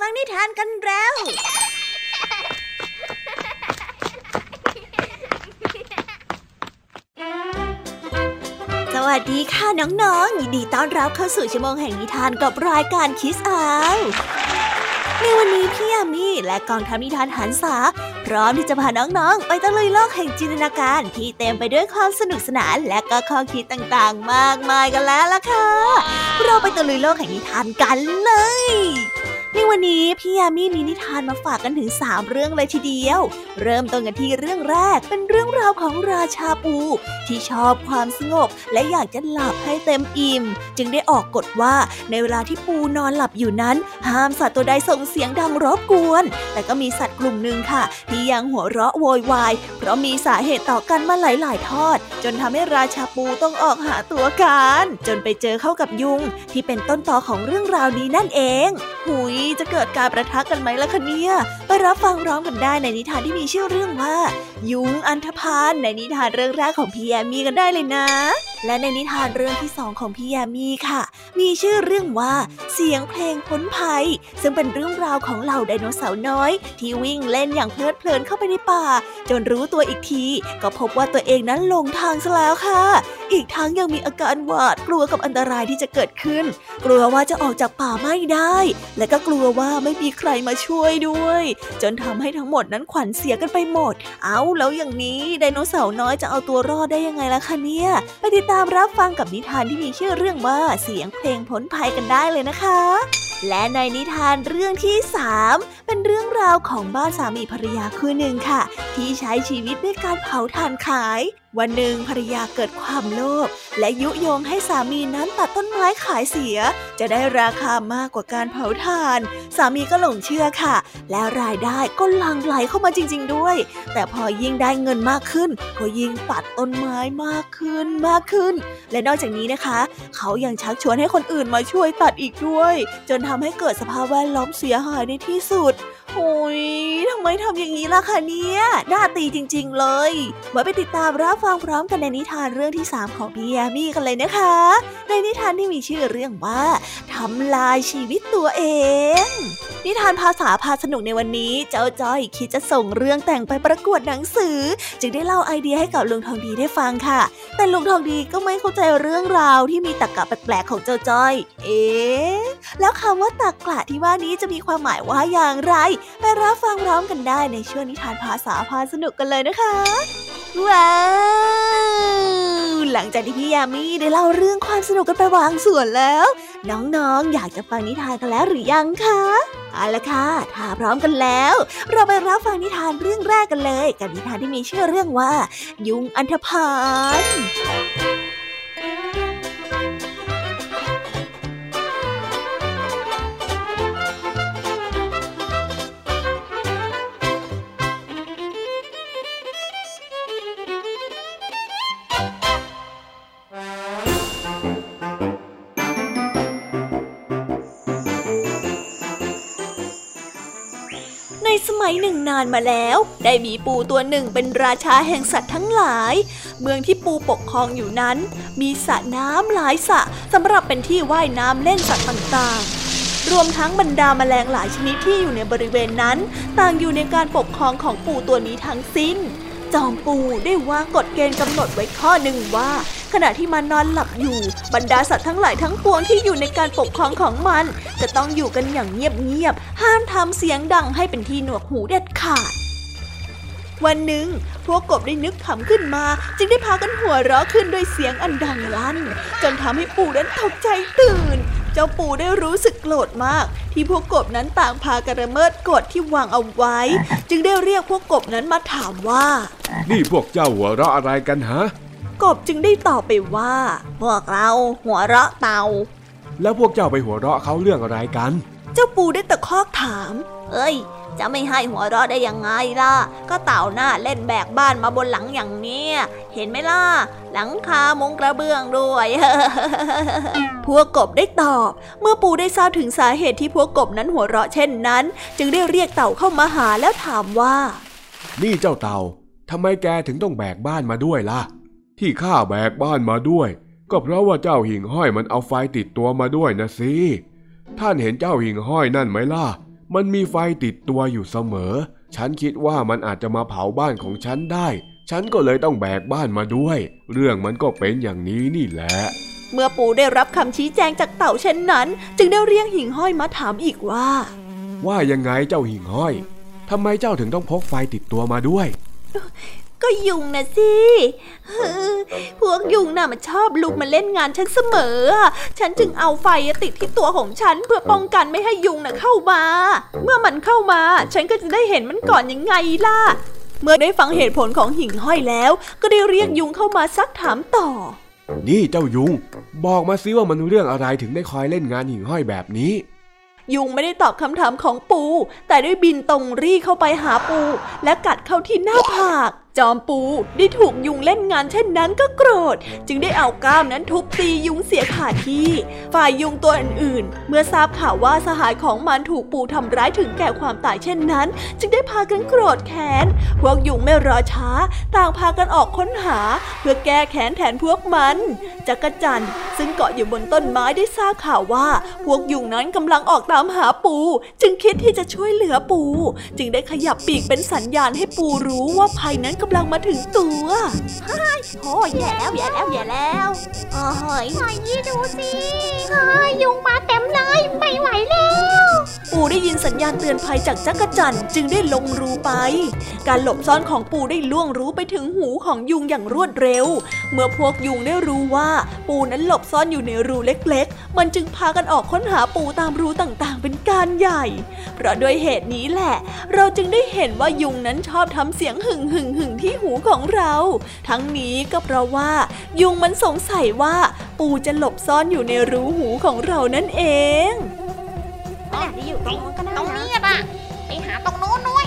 ฟังนิทานกันแล้ว สวัสดีค่ะน้องๆ ยินดีต้อนรับเข้าสู่ชั่วโมงแห่งนิทานกับรายการคิสอาวในวันนี้พี่ยามีและกองทัพนิทานหันษา พร้อมที่จะพาน้องๆ ไปตะลุยโลกแห่งจินตนาการที่เต็มไปด้วยความสนุกสนานและก็ข้อคิดต่างๆ มากมายกันแล้วล่ะค่ะ เราไปตะลุยโลกแห่งนิทานกันเลย ในวันนี้พี่ยามีมีนิทานมาฝากกันถึง 3 เรื่องเลยทีเดียว เริ่มต้นกันที่เรื่องแรกเป็นเรื่องราวของราชาปู ที่ชอบความสงบและอยากจะหลับให้เต็มอิ่ม จึงได้ออกกฎว่าในเวลาที่ปูนอนหลับอยู่นั้น ห้ามสัตว์ตัวใดส่งเสียงดังรบกวน แต่ก็มีสัตว์กลุ่มหนึ่งค่ะ ที่ยังหัวเราะโวยวาย เพราะมีสาเหตุต่อกันมาหลาย ๆ ทอด จนทำให้ราชาปูต้องออกหาตัวกันจนไปเจอเข้ากับยุง ที่เป็นต้นตอของเรื่องราวนี้นั่นเอง หุยจะเกิดการประทะกันไหมล่ะคะเนี่ย ไปรับฟังร้องกันได้ในนิทานที่มีชื่อเรื่องว่ายุงอันธพาลในนิทานเรื่องแรกของพี่แยมีกันได้เลยนะ และในนิทานเรื่องที่สองของพี่แยมีค่ะ มีชื่อเรื่องว่า เสียงเพลงพ้นภัย ซึ่งเป็นเรื่องราวของเหล่าไดโนเสาร์น้อย ที่วิ่งเล่นอย่างเพลิดเพลินเข้าไปในป่า จนรู้ตัวอีกที ก็พบว่าตัวเองนั้นหลงทางซะแล้วค่ะ อีกทั้งยังมีอาการหวาดกลัวกับอันตรายที่จะเกิดขึ้น กลัวว่าจะออกจากป่าไม่ได้ และก็กลัวว่าไม่มีใครมาช่วยด้วย จนทำให้ทั้งหมดนั้นขวัญเสียกันไปหมด เอาแล้วอย่างนี้ไดโนเสาร์น้อยจะเอาตัวรอดได้ยังไงล่ะคะเนี่ย ไปติดตามรับฟังกับนิทานที่มีชื่อเรื่องว่าเสียงเพลงพ้นภัยกันได้เลยนะคะและในนิทานเรื่องที่สามเป็นเรื่องราวของบ้านสามีภรรยาคู่หนึ่งค่ะ ที่ใช้ชีวิตด้วยการเผาถ่านขาย วันหนึ่งภรรยาเกิดความโลภและยุยงให้สามีนั้นตัดต้นไม้ขายเสีย จะได้ราคามากกว่าการเผาถ่าน สามีก็หลงเชื่อค่ะ แล้วรายได้ก็ลังไหลเข้ามาจริง ๆ ด้วย แต่พอยิ่งได้เงินมากขึ้น ก็ยิ่งตัดต้นไม้มากขึ้นมากขึ้น และนอกจากนี้นะคะ เขายังชักชวนให้คนอื่นมาช่วยตัดอีกด้วย จนทำให้เกิดสภาพแวดล้อมเสียหายในที่สุด โอ้ยทำไมทำอย่างนี้ล่ะคะเนี่ยน่าตีจริง ๆ เลยมาไปติดตามรับฟังพร้อมกันในนิทานเรื่องที่ 3 ของพี่แยมี่กันเลยนะคะ ในนิทานที่มีชื่อเรื่องว่าทำลายชีวิตตัวเอง นิทานภาษาพาสนุกในวันนี้ เจ้าจ้อยคิดจะส่งเรื่องแต่งไปประกวดหนังสือ จึงได้เล่าไอเดียให้กับลุงทองดีได้ฟังค่ะ แต่ลุงทองดีก็ไม่เข้าใจเรื่องราวที่มีตรรกะแปลกๆของเจ้าจ้อย เอ๊ะแล้วคำว่าตรรกะที่ว่านี้จะมีความหมายว่าอย่างไรไปรับฟังพร้อมกันได้ในช่วงนิทานภาษาพาสนุกกันเลยนะคะ ว้าวหลังจากที่พี่ยามีได้เล่าเรื่องความสนุกกันไปบางส่วนแล้ว น้องๆ อยากจะฟังนิทานกันแล้วหรือยังคะเอาละค่ะ ถ้าพร้อมกันแล้ว เราไปรับฟังนิทานเรื่องแรกกันเลย กับนิทานที่มีชื่อเรื่องว่า ยุงอันธพาล หนึ่งนานมาแล้ว ได้มีปูตัวหนึ่งเป็นราชาแห่งสัตว์ทั้งหลาย เมืองที่ปูปกครองอยู่นั้น มีสระน้ำหลายสระสำหรับเป็นที่ว่ายน้ำเล่นสัตว์ต่างๆรวมทั้งบรรดาแมลงหลายชนิดที่อยู่ในบริเวณนั้น ต่างอยู่ในการปกครองของปูตัวนี้ทั้งสิ้น จอมปูได้วางกฎเกณฑ์กำหนดไว้ข้อหนึ่งว่า ขณะที่มันนอนหลับอยู่ บรรดาสัตว์ทั้งหลายทั้งปวงที่อยู่ในการปกครองของมัน จะต้องอยู่กันอย่างเงียบๆ ห้ามทำเสียงดังให้เป็นที่หนวกหูเด็ดขาด วันหนึ่ง พวกกบได้นึกขำขึ้นมา จึงได้พากันหัวเราะขึ้นด้วยเสียงอันดังลั่น จนทำให้ปู่นั้นตกใจตื่น เจ้าปู่ได้รู้สึกโกรธมาก ที่พวกกบนั้นต่างพากันละเมิดกฎที่วางเอาไว้ จึงได้เรียกพวกกบนั้นมาถามว่า นี่พวกเจ้าหัวเราะอะไรกันฮะ กบจึงได้ตอบไปว่า พวกเราหัวเราะเต่าแล้วพวกเจ้าไปหัวเราะเขาเรื่องอะไรกัน เจ้าปูได้ตะคอกถาม เอ้ย จะไม่ให้หัวเราะได้ยังไงล่ะ ก็เต่าหน้าเล่นแบกบ้านมาบนหลังอย่างเนี้ย เห็นไหมล่ะ หลังคามุงกระเบื้องด้วย พวกกบได้ตอบ เมื่อปูได้ทราบถึงสาเหตุที่พวกกบนั้นหัวเราะเช่นนั้น จึงได้เรียกเต่าเข้ามาหาแล้วถามว่า นี่เจ้าเต่าทำไมแกถึงต้องแบกบ้านมาด้วยล่ะ ที่ข้าแบกบ้านมาด้วย ก็เพราะว่าเจ้าหิ่งห้อยมันเอาไฟติดตัวมาด้วยนะสิท่านเห็นเจ้าหิ่งห้อยนั่นไหมล่ะ มันมีไฟติดตัวอยู่เสมอ ฉันคิดว่ามันอาจจะมาเผาบ้านของฉันได้ ฉันก็เลยต้องแบกบ้านมาด้วย เรื่องมันก็เป็นอย่างนี้นี่แหละ เมื่อปู่ได้รับคำชี้แจงจากเต่าเช่นนั้น จึงได้เรียกหิ่งห้อยมาถามอีกว่า ว่ายังไงเจ้าหิ่งห้อยทำไมเจ้าถึงต้องพกไฟติดตัวมาด้วย ก็ยุงนะสิพวกยุงน่ะมันชอบลุกมาเล่นงานฉันเสมอ ฉันจึงเอาไฟติดที่ตัวของฉันเพื่อป้องกันไม่ให้ยุงน่ะเข้ามา เมื่อมันเข้ามา ฉันก็จะได้เห็นมันก่อนยังไงล่ะ เมื่อได้ฟังเหตุผลของหิ่งห้อยแล้ว ก็ได้เรียกยุงเข้ามาซักถามต่อ นี่เจ้ายุง บอกมาซิว่ามันเรื่องอะไรถึงได้คอยเล่นงานหิ่งห้อยแบบนี้ยุงไม่ได้ตอบคำถามของปู แต่ได้บินตรงรี่เข้าไปหาปู และกัดเข้าที่หน้าผาก จอมปูได้ถูกยุงเล่นงานเช่นนั้นก็โกรธ จึงได้เอาก้ามนั้นทุบตียุงเสียขาดที่ ฝ่ายยุงตัวอื่นๆ เมื่อทราบข่าวว่าสหายของมันถูกปูทำร้ายถึงแก่ความตายเช่นนั้น จึงได้พากันโกรธแค้นพวกยุงไม่รอช้า ต่างพากันออกค้นหา เพื่อแก้แค้นแทนพวกมันจักรจันทร์ซึ่งเกาะอยู่บนต้นไม้ได้ทราบข่าวว่า พวกยุงนั้นกำลังออกตามหาปู จึงคิดที่จะช่วยเหลือปู จึงได้ขยับปีกเป็นสัญญาณให้ปูรู้ว่าภัยนั้นกำลังมาถึงตัวโอ้ยแย่แล้วแย่แล้วแย่แล้วอ๋อหอยหน่อยนี่ดูสิเฮ้ยยุงมาเต็มเลยไม่ไหวแล้ว ปูได้ยินสัญญาณเตือนภัยจากจักรจันทร์จึงได้ลงรูไป การหลบซ่อนของปูได้ล่วงรู้ไปถึงหูของยุงอย่างรวดเร็ว เมื่อพวกยุงได้รู้ว่าปูนั้นหลบซ่อนอยู่ในรูเล็ก ๆ มันจึงพากันออกค้นหาปูตามรูต่างๆ เป็นการใหญ่ เพราะด้วยเหตุนี้แหละ เราจึงได้เห็นว่ายุงนั้นชอบทำเสียงหึ่งหึ่งหึ่งที่หูของเรา ทั้งนี้ก็เพราะว่า ยุงมันสงสัยว่า ปูจะหลบซ่อนอยู่ในรูหูของเรานั่นเองอะอยู่ตรงนู้นก็ได้ตรงนี้อะไปหาตรงโน้นด้วย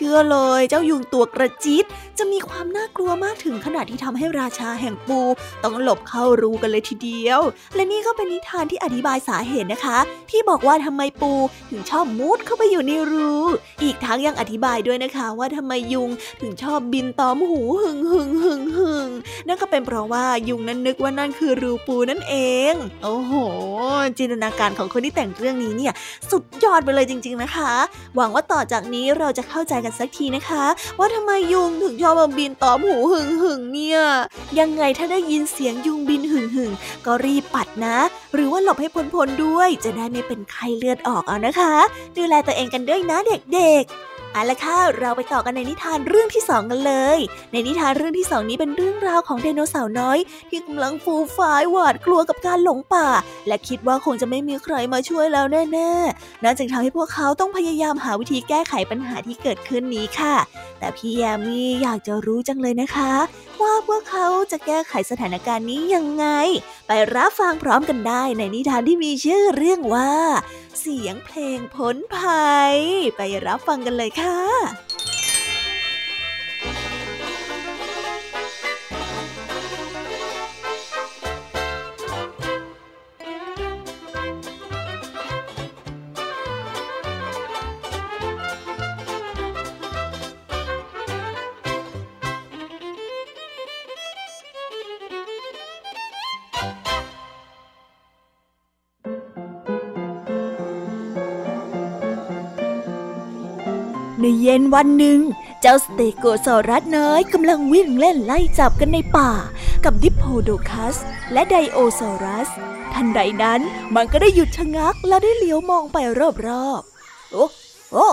เชื่อเลย เจ้ายุงตัวกระจิต จะมีความน่ากลัวมากถึงขนาดที่ทำให้ราชาแห่งปู ต้องหลบเข้ารูกันเลยทีเดียว และนี่ก็เป็นนิทานที่อธิบายสาเหตุนะคะ ที่บอกว่าทำไมปูถึงชอบมุดเข้าไปอยู่ในรู อีกทั้งยังอธิบายด้วยนะคะ ว่าทำไมยุงถึงชอบบินตอมหูหึงหึงหึงหึงนั่นก็เป็นเพราะว่ายุงนั้นนึกว่านั่นคือรูปูนั่นเอง โอ้โห จินตนาการของคนที่แต่งเรื่องนี้เนี่ย สุดยอดไปเลยจริง ๆนะคะ หวังว่าต่อจากนี้เราจะเข้าใจกันสักทีนะคะ ว่าทำไมยุงถึงชอบมาบินตอมหูหึงหึงเนี่ย ยังไงถ้าได้ยินเสียงยุงบินหึงหึงก็รีบปัดนะ หรือว่าหลบให้พ้นๆด้วย จะได้ไม่เป็นไข้เลือดออกเอานะคะ ดูแลตัวเองกันด้วยนะเด็กๆ เอาละค่ะ เราไปต่อกันในนิทานเรื่องที่สองกันเลย ในนิทานเรื่องที่สองนี้เป็นเรื่องราวของไดโนเสาร์น้อย ที่กำลังฟูฝายหวาดกลัวกับการหลงป่า และคิดว่าคงจะไม่มีใครมาช่วยแล้วแน่ๆนั่นจึงทำให้พวกเขาต้องพยายามหาวิธีแก้ไขปัญหาที่เกิดขึ้นนี้ค่ะ แต่พี่แยมมี่อยากจะรู้จังเลยนะคะ ว่าพวกเขาจะแก้ไขสถานการณ์นี้ยังไง ไปรับฟังพร้อมกันได้ในนิทานที่มีชื่อเรื่องว่า เสียงเพลงพ้นภัย ไปรับฟังกันเลยค่ะ ในเย็นวันหนึ่ง เจ้าสเตโกซอรัสน้อยกำลังวิ่งเล่นไล่จับกันในป่า กับดิโพโดคัส และไดโอซอรัส ทันใดนั้นมันก็ได้หยุดชะงักและได้เลี้ยวมองไปรอบๆ โอ้โอ้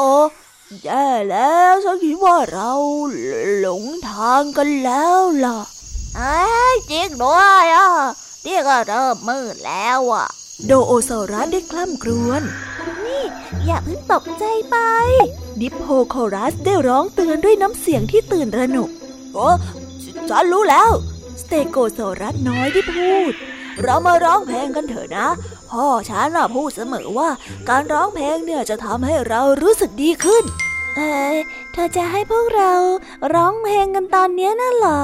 แย่แล้วฉันคิดว่าเราหลงทางกันแล้วล่ะเอ้จริงด้วยอะที่ก็เริ่มมืดแล้วอะ โดโอซอรัสได้คล่ำครวญ อย่าเพิ่งตกใจไป ดิปโพโครัสได้ร้องเตือนด้วยน้ำเสียงที่ตื่นระหนกโอ้ฉันรู้แล้ว สเตโกโซรัสน้อยได้พูด เรามาร้องเพลงกันเถอะนะ พ่อฉันน่ะพูดเสมอว่า การร้องเพลงเนี่ยจะทำให้เรารู้สึกดีขึ้น เอ้ยเธอจะให้พวกเราร้องเพลงกันตอนนี้น่ะเหรอ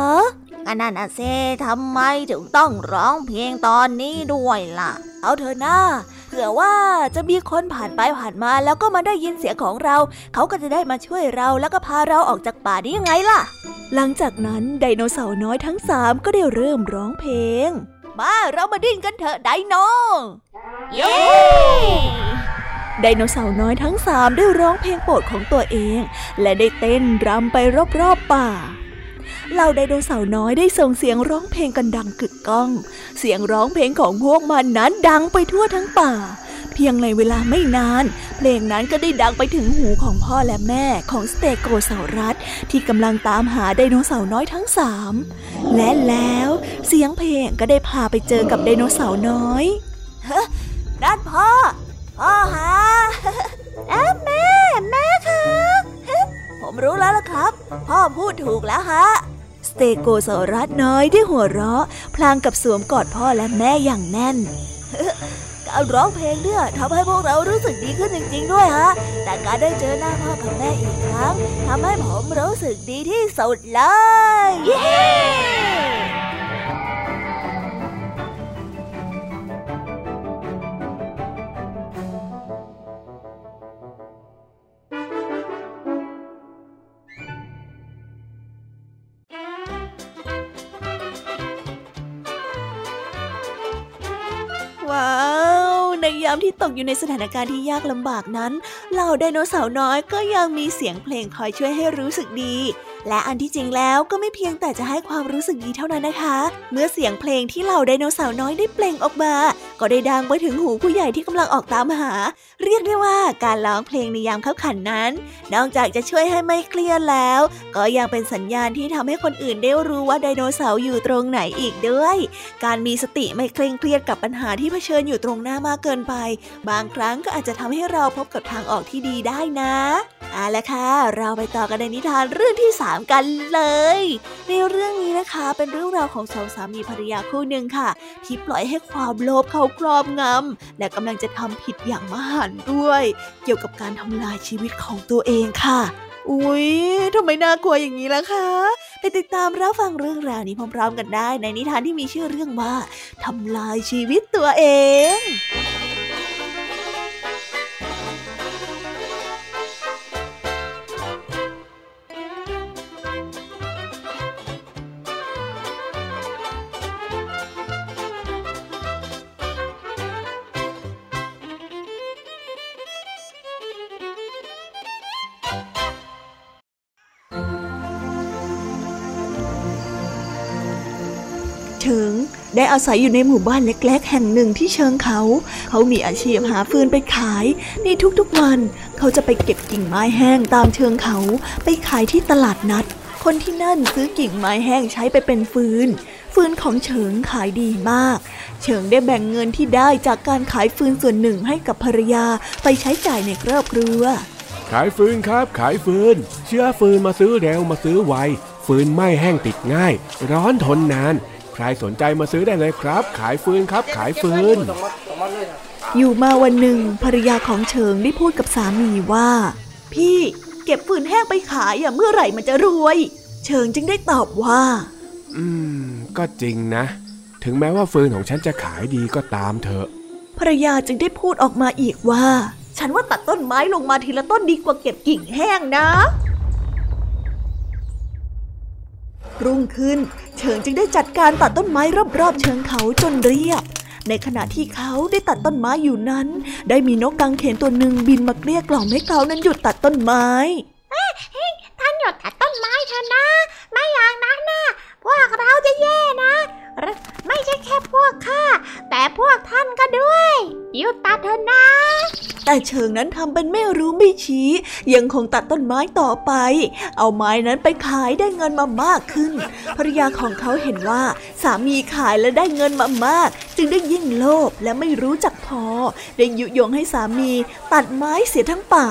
อันนั้นอะเซทำไมถึงต้องร้องเพลงตอนนี้ด้วยล่ะ เอาเถอะหน้าเผื่อว่าจะมีคนผ่านไปผ่านมาแล้วก็มาได้ยินเสียงของเรา เขาก็จะได้มาช่วยเราแล้วก็พาเราออกจากป่านี้ยังไงล่ะ หลังจากนั้นไดโนเสาร์น้อยทั้งสามก็ได้เริ่มร้องเพลง มาเรามาดิ้นกันเถอะไดโนเย้ไดโนเสาร์น้อยทั้งสามได้ร้องเพลงโปรดของตัวเอง และได้เต้นรำไปรอบๆป่า เหล่าไดโนเสาร์น้อยได้ส่งเสียงร้องเพลงกันดังกึกก้อง เสียงร้องเพลงของพวกมันนั้นดังไปทั่วทั้งป่า เพียงในเวลาไม่นาน เพลงนั้นก็ได้ดังไปถึงหูของพ่อและแม่ของสเตโกเสารัสที่กำลังตามหาไดโนเสาร์น้อยทั้งสามและแล้วเสียงเพลงก็ได้พาไปเจอกับไดโนเสาร์น้อยฮะนั่นพ่อ พ่อฮะแม่ แม่คะผมรู้แล้วล่ะครับ พ่อพูดถูกแล้วฮะ สเตโกสรัสน้อยได้หัวเราะ พลางกับสวมกอดพ่อและแม่อย่างแน่นการร้องเพลงเนี่ยทำให้พวกเรารู้สึกดีขึ้นจริง ๆ ด้วยฮะ แต่การได้เจอหน้าพ่อกับแม่อีกครั้งทำให้ผมรู้สึกดีที่สุดเลย เย้ ที่ตกอยู่ในสถานการณ์ที่ยากลำบากนั้น เหล่าไดโนเสาร์น้อยก็ยังมีเสียงเพลงคอยช่วยให้รู้สึกดี และอันที่จริงแล้วก็ไม่เพียงแต่จะให้ความรู้สึกดีเท่านั้นนะคะ เมื่อเสียงเพลงที่เหล่าไดโนเสาร์น้อยได้เปล่งออกมา ก็ได้ดังไปถึงหูผู้ใหญ่ที่กำลังออกตามหา เรียกได้ว่าการร้องเพลงในยามขับขันนั้น นอกจากจะช่วยให้ไม่เครียดแล้ว ก็ยังเป็นสัญญาณที่ทำให้คนอื่นได้รู้ว่าไดโนเสาร์อยู่ตรงไหนอีกด้วย การมีสติไม่เคร่งเครียดกับปัญหาที่เผชิญอยู่ตรงหน้ามากเกินไป บางครั้งก็อาจจะทำให้เราพบกับทางออกที่ดีได้นะเอาละค่ะเราไปต่อกันในนิทานเรื่องที่3กันเลย ในเรื่องนี้นะคะเป็นเรื่องราวของสองสามีภรรยาคู่หนึ่งค่ะ ที่ปล่อยให้ความโลภเขาครอบงำและกำลังจะทำผิดอย่างมหันด้วย เกี่ยวกับการทำลายชีวิตของตัวเองค่ะ อุ๊ยทำไมน่ากลัวอย่างนี้ล่ะคะไปติดตามรับฟังเรื่องราวนี้พร้อมๆ กันได้ ในนิทานที่มีชื่อเรื่องว่าทำลายชีวิตตัวเอง อาศัยอยู่ในหมู่บ้านเล็ก ๆ แห่งหนึ่งที่เชิงเขา เขามีอาชีพหาฟืนไปขาย ในทุกๆวัน เขาจะไปเก็บกิ่งไม้แห้งตามเชิงเขา ไปขายที่ตลาดนัด คนที่นั่นซื้อกิ่งไม้แห้งใช้ไปเป็นฟืน ฟืนของเฉิงขายดีมาก เฉิงได้แบ่งเงินที่ได้จากการขายฟืนส่วนหนึ่งให้กับภรรยาไปใช้จ่ายในครอบครัว ขายฟืนครับ ขายฟืน เชื่อฟืนมาซื้อเร็วมาซื้อไวฟืนไม่แห้งติดง่าย ร้อนทนนาน รสนใจมาซื้อได้เลยครับ ขายฟืนครับ ขายฟืน อยู่มาวันหนึ่งภรรยาของเฉิงได้พูดกับสามีว่า พี่เก็บฟืนแห้งไปขายอะเมื่อไหร่มันจะรวย เฉิงจึงได้ตอบว่า อืม ก็จริงนะ ถึงแม้ว่าฟืนของฉันจะขายดีก็ตามเถอะภรรยาจึงได้พูดออกมาอีกว่า ฉันว่าตัดต้นไม้ลงมาทีละต้นดีกว่าเก็บกิ่งแห้งนะ รุ่งขึ้น เฉิงจึงได้จัดการตัดต้นไม้รอบๆเชิงเขาจนเรียบ ในขณะที่เขาได้ตัดต้นไม้อยู่นั้น ได้มีนกกังเขนตัวหนึ่งบินมาเกลี้ยกล่อมให้เขานั้นหยุดตัดต้นไม้ท่านหยุดตัดต้นไม้เถอะนะ ไม่อย่างนั้นนะพวกเราจะแย่นะ ไม่ใช่แค่พวกข้าแต่พวกท่านก็ด้วยหยุดตัดเถอะนะ แต่เชิงนั้นทำเป็นไม่รู้ไม่ชี้ ยังคงตัดต้นไม้ต่อไป เอาไม้นั้นไปขายได้เงินมามากขึ้น ภรรยาของเขาเห็นว่าสามีขายและได้เงินมามาก จึงได้ยิ่งโลภและไม่รู้จักพอ ได้ยุยงให้สามีตัดไม้เสียทั้งป่า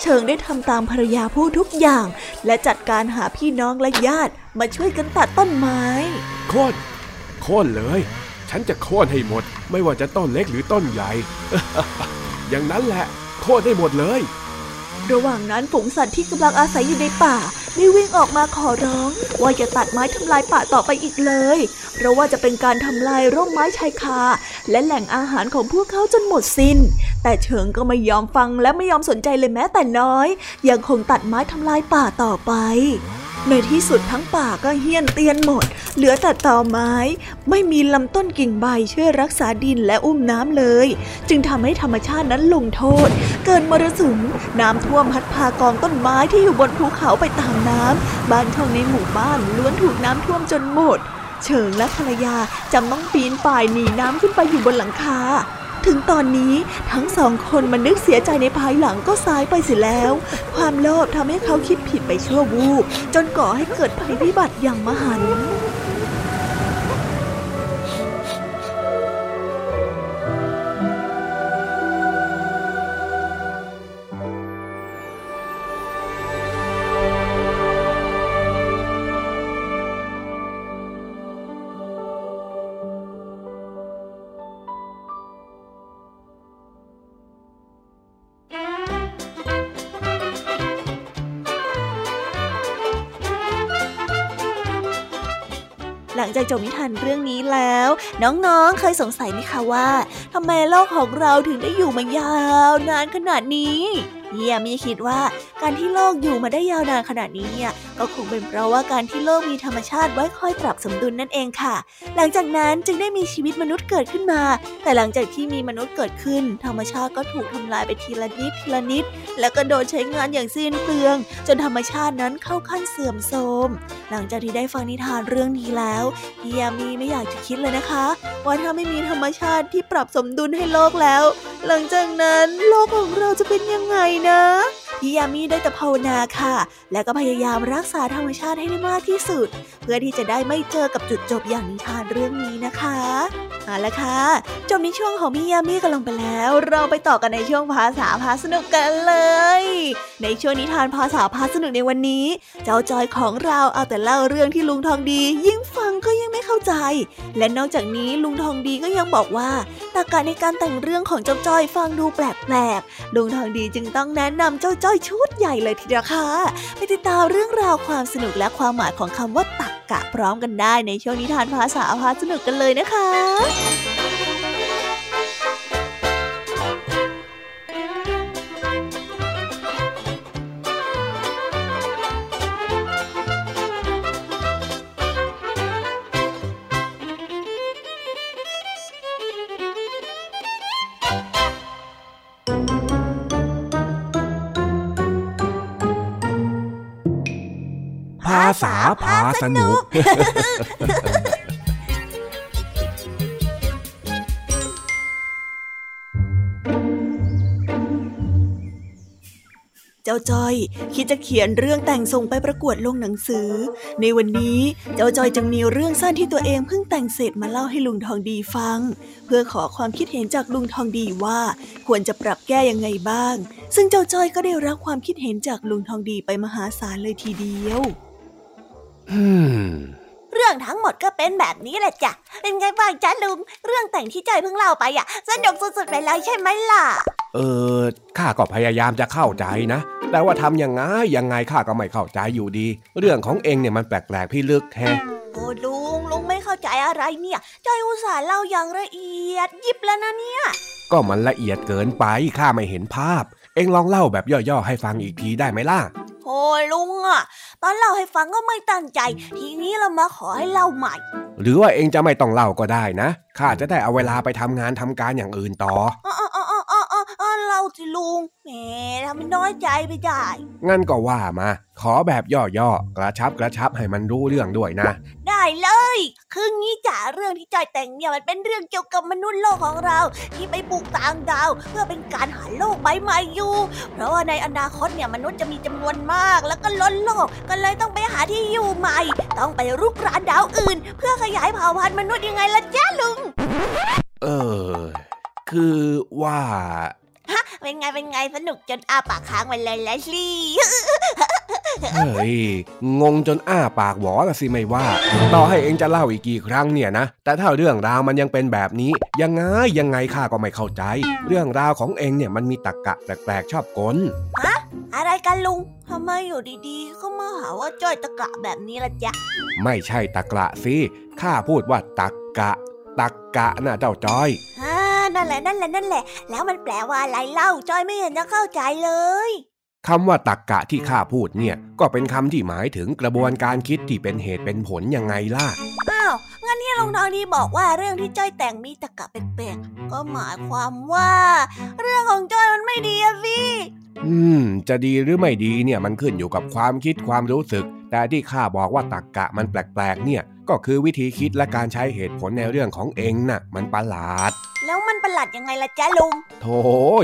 เชิงได้ทำตามภรรยาพูดทุกอย่าง และจัดการหาพี่น้องและญาติมาช่วยกันตัดต้นไม้โคตรโค่นเลย ฉันจะโค่นให้หมด ไม่ว่าจะต้นเล็กหรือต้นใหญ่ อย่างนั้นแหละ โค่นให้หมดเลย ระหว่างนั้นฝูงสัตว์ที่กำลังอาศัยอยู่ในป่าได้วิ่งออกมาขอร้อง ว่าจะตัดไม้ทำลายป่าต่อไปอีกเลย เพราะว่าจะเป็นการทำลายร่มไม้ชายคา และแหล่งอาหารของพวกเขาจนหมดสิน้น แต่เฉิงก็ไม่ยอมฟังและไม่ยอมสนใจเลยแม้แต่น้อย ยังคงตัดไม้ทำลายป่าต่อไป ในที่สุดทั้งป่าก็เฮี้ยนเตียนหมด เหลือแต่ตอไม้ ไม่มีลำต้นกิ่งใบช่วยรักษาดินและอุ้มน้ำเลย จึงทำให้ธรรมชาตินั้นลงโทษ เกิดมรสุมน้ำท่วมพัดพากองต้นไม้ที่อยู่บนภูเขาไปตามน้ำบ้านช่องในหมู่บ้านล้วนถูกน้ำท่วมจนหมด เฉิงและภรรยาจำต้องปีนป่ายหนีน้ำขึ้นไปอยู่บนหลังคาถึงตอนนี้ทั้งสองคนมันนึกเสียใจในภายหลังก็สายไปเสียแล้ว ความโลภทำให้เขาคิดผิดไปชั่ววูบจนก่อให้เกิดภัยพิบัติอย่างมหันต์ จากจบนิทานเรื่องนี้แล้ว น้องๆเคยสงสัยไหมคะว่าทำไมโลกของเราถึงได้อยู่มายาวนานขนาดนี้เฮียมีคิดว่า การที่โลกอยู่มาได้ยาวนานขนาดนี้เนี่ยก็คงเป็นเพราะว่าการที่โลกมีธรรมชาติไว้คอยปรับสมดุลนั่นเองค่ะ หลังจากนั้นจึงได้มีชีวิตมนุษย์เกิดขึ้นมา แต่หลังจากที่มีมนุษย์เกิดขึ้น ธรรมชาติก็ถูกทำลายไปทีละนิดทีละนิด แล้วก็โดนใช้งานอย่างสิ้นเปลือง จนธรรมชาตินั้นเข้าขั้นเสื่อมโทรมหลังจากที่ได้ฟังนิทานเรื่องนี้แล้วเฮียมีไม่อยากจะคิดเลยนะคะ ว่าถ้าไม่มีธรรมชาติที่ปรับสมดุลให้โลกแล้ว หลังจากนั้นโลกของเราจะเป็นยังไงนะพี่ยามีได้แต่ภาวนาค่ะ และก็พยายามรักษาธรรมชาติให้ได้มากที่สุด เพื่อที่จะได้ไม่เจอกับจุดจบอย่างนิทานเรื่องนี้นะคะเอาละค่ะจบในช่วงของพี่ยามีกันลงไปแล้ว เราไปต่อกันในช่วงภาษาพาสนุกกันเลย ในช่วงนิทานภาษาพาสนุกในวันนี้ เจ้าจอยของเราเอาแต่เล่าเรื่องที่ลุงทองดี ยิ่งฟังก็ย เข้าใจ และนอกจากนี้ลุงทองดีก็ยังบอกว่าตากาในการแต่งเรื่องของเจ้าจ้อยฟังดูแปลกๆลุงทองดีจึงต้องแนะนำเจ้าจ้อยชุดใหญ่เลยทีเดียวค่ะไปติดตามเรื่องราวความสนุกและความหมายของคำว่าตักกะพร้อมกันได้ในช่วงนิทานภาษาพาสนุกกันเลยนะคะ ษาพาสนุกเจ้าจ้อยคิดจะเขียนเรื่องแต่งส่งไปประกวดลงหนังสือ ในวันนี้เจ้าจ้อยจึงมีเรื่องสั้นที่ตัวเองเพิ่งแต่งเสร็จมาเล่าให้ลุงทองดีฟัง เพื่อขอความคิดเห็นจากลุงทองดีว่าควรจะปรับแก้ยังไงบ้าง ซึ่งเจ้าจ้อยก็ได้รับความคิดเห็นจากลุงทองดีไปมหาศาลเลยทีเดียว เรื่องทั้งหมดก็เป็นแบบนี้แหละจ้ะ เป็นไงบ้างจ๊ะลุง เรื่องแต่งที่จอยเพิ่งเล่าไปอะ สนุกสุดๆไปเลยใช่ไหมล่ะ เออ ข้าก็พยายามจะเข้าใจนะ แต่ว่าทำยังไงยังไงข้าก็ไม่เข้าใจอยู่ดี เรื่องของเองเนี่ยมันแปลกๆพี่ลึกแฮโอ้ลุงลุงไม่เข้าใจอะไรเนี่ยจอยอุตส่าห์เล่าอย่างละเอียดยิบแล้วนะเนี่ย ก็มันละเอียดเกินไปข้าไม่เห็นภาพ เองลองเล่าแบบย่อๆให้ฟังอีกทีได้ไหมล่ะ โอ้ลุงอะ ตอนเล่าให้ฟังก็ไม่ตั้งใจ ทีนี้เรามาขอให้เล่าใหม่ หรือว่าเองจะไม่ต้องเล่าก็ได้นะข้าจะได้เอาเวลาไปทำงานทำการอย่างอื่นต่ออ๋อ อ๋ออ๋ออ๋อเล่าสิลุง แหมทำให้น้อยใจไปได้งั้นก็ว่ามา ขอแบบย่อๆ กระชับกระชับให้มันรู้เรื่องด้วยนะ ได้เลย คืองี้จ่าเรื่องที่จอยแต่งเนี่ยมันเป็นเรื่องเกี่ยวกับมนุษย์โลกของเรา ที่ไปบุกต่างดาว เพื่อเป็นการหาโลกใบใหม่อยู่ เพราะว่าในอนาคตเนี่ยมนุษย์จะมีจำนวนมาก แล้วก็ล้นโลก ก็เลยต้องไปหาที่อยู่ใหม่ ต้องไปรุกรานดาวอื่น เพื่อขยายเผ่าพันธุ์มนุษย์ยังไงล่ะจ้าลุง เออ คือว่าฮะ เป็นไงเป็นไงสนุกจนอ้าปากค้างไปเลยแลชลี่เฮ้ย งงจนอ้าปากหวอละสิไม่ว่า ต่อให้เองจะเล่าอีกกี่ครั้งเนี่ยนะ แต่ถ้าเรื่องราวมันยังเป็นแบบนี้ ยังไงยังไงข้าก็ไม่เข้าใจ เรื่องราวของเองเนี่ยมันมีตรกกะแปลกๆชอบกลฮะอะไรกันลุงทำไมอยู่ดีๆ ก็มาหาว่าจ้อยตะกะแบบนี้ละจ๊ะ ไม่ใช่ตะกระสิ ข้าพูดว่าตักกะตักกะน่ะเจ้าจ้อยอ่า นั่นแหละนั่นแหละนั่นแหละ แล้วมันแปลว่าอะไรเล่าจ้อยไม่เห็นจะเข้าใจเลยคำว่าตักกะที่ข้าพูดเนี่ย ก็เป็นคำที่หมายถึงกระบวนการคิดที่เป็นเหตุเป็นผลยังไงล่ะ อ้าว งั้นที่ลุงทองดีบอกว่าเรื่องที่จ้อยแต่งมีตะกะแปลกๆก็หมายความว่า เรื่องของจ้อยมันไม่ดีอะสิอืม จะดีหรือไม่ดีเนี่ยมันขึ้นอยู่กับความคิดความรู้สึก แต่ที่ข้าบอกว่าตักกะมันแปลกๆเนี่ย ก็คือวิธีคิดและการใช้เหตุผลในเรื่องของเองน่ะ มันประหลาด แล้วมันประหลาดยังไงล่ะจ๊ะลุง โถ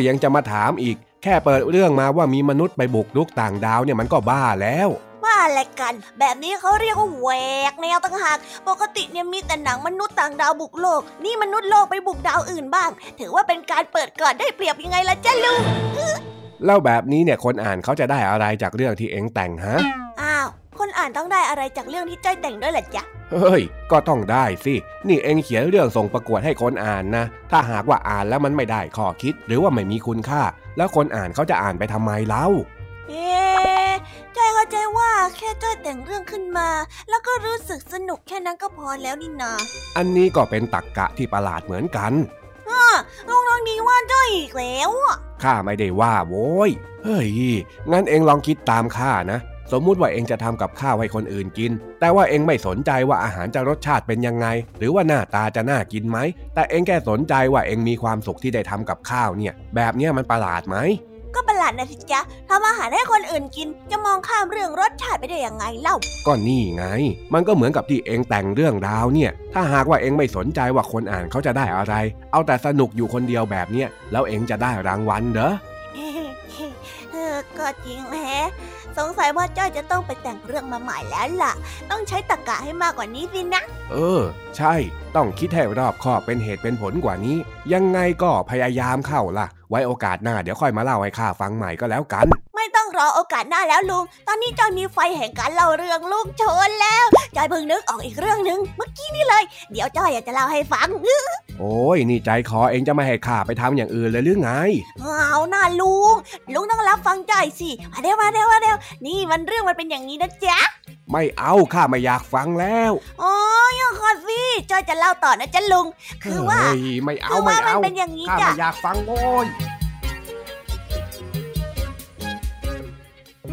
ยังจะมาถามอีก แค่เปิดเรื่องมาว่ามีมนุษย์ไปบุกรุกต่างดาวเนี่ยมันก็บ้าแล้วว่าอะไรกัน แบบนี้เขาเรียกว่าแหวกแนวต่างหาก ปกติเนี่ยมีแต่หนังมนุษย์ต่างดาวบุกโลก นี่มนุษย์โลกไปบุกดาวอื่นบ้าง ถือว่าเป็นการเปิดก่อนได้เปรียบยังไงล่ะจ๊ะลุงแล้วแบบนี้เนี่ยคนอ่านเขาจะได้อะไรจากเรื่องที่เองแต่งฮะ อ้าว คนอ่านต้องได้อะไรจากเรื่องที่จ้อยแต่งด้วยล่ะจ๊ะ เฮ้ย ก็ต้องได้สิ นี่เองเขียนเรื่องส่งประกวดให้คนอ่านนะ ถ้าหากว่าอ่านแล้วมันไม่ได้ข้อคิด หรือว่าไม่มีคุณค่า แล้วคนอ่านเขาจะอ่านไปทำไมเล่า เอ๊ะจ้อยเข้าใจว่าแค่จ้อยแต่งเรื่องขึ้นมา แล้วก็รู้สึกสนุกแค่นั้นก็พอแล้วนี่นา อันนี้ก็เป็นตักกะที่ประหลาดเหมือนกันอ้อลุงทองดีว่าจ้อยอีกแล้วอะข้าไม่ได้ว่าโว้ย เฮ้ย งั้นเองลองคิดตามข้านะ สมมุติว่าเองจะทำกับข้าวให้คนอื่นกิน แต่ว่าเองไม่สนใจว่าอาหารจะรสชาติเป็นยังไง หรือว่าหน้าตาจะน่ากินไหม แต่เองแค่สนใจว่าเองมีความสุขที่ได้ทำกับข้าวเนี่ย แบบเนี้ยมันประหลาดไหม ก็ประหลาดนะสิจ๊ะทำอาหารให้คนอื่นกิน จะมองข้ามเรื่องรสชาติไปได้ยังไงเล่า ก็นี่ไง มันก็เหมือนกับที่เองแต่งเรื่องราวเนี่ย ถ้าหากว่าเองไม่สนใจว่าคนอ่านเขาจะได้อะไร เอาแต่สนุกอยู่คนเดียวแบบเนี้ยแล้วเองจะได้รางวัลเหรอเออ ก็จริงแฮะ สงสัยว่าจ้อยจะต้องไปแต่งเรื่องมาใหม่แล้วล่ะ ต้องใช้ตรรกะให้มากกว่านี้สินะ เออ ใช่ ต้องคิดให้รอบคอบเป็นเหตุเป็นผลกว่านี้ ยังไงก็พยายามเข้าล่ะ ไว้โอกาสหน้าเดี๋ยวค่อยมาเล่าให้ข้าฟังใหม่ก็แล้วกัน ต้องรอโอกาสหน้าแล้วลุง ตอนนี้จอยมีไฟแห่งการเล่าเรื่องลูกโชนแล้วจอยเพิ่งนึกออกอีกเรื่องหนึ่งเมื่อกี้นี่เลย เดี๋ยวจอยอยากจะเล่าให้ฟังโอ้ยนี่ใจคอเองจะไม่ให้ข้าไปทำอย่างอื่นเลยหรือไงเอาหน้าลุง ลุงต้องรับฟังจอยสิมาเร็วมาเร็วมาเร็วนี่มันเรื่องมันเป็นอย่างนี้นะจ๊ะไม่เอาข้าไม่อยากฟังแล้วอ๋อยังก่อนสิจอยจะเล่าต่อนะจ๊ะลุง คือว่าเฮ้ยไม่เอาคือไม่ว่ามันเอาเป็นอย่างนี้ข้าจ้ะไม่อยากฟังโว้ย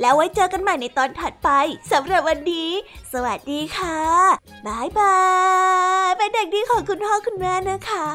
แล้วไว้เจอกันใหม่ในตอนถัดไปสำหรับวันนี้ สวัสดีค่ะบายบายเป็นเด็กดีของคุณพ่อคุณแม่นะคะ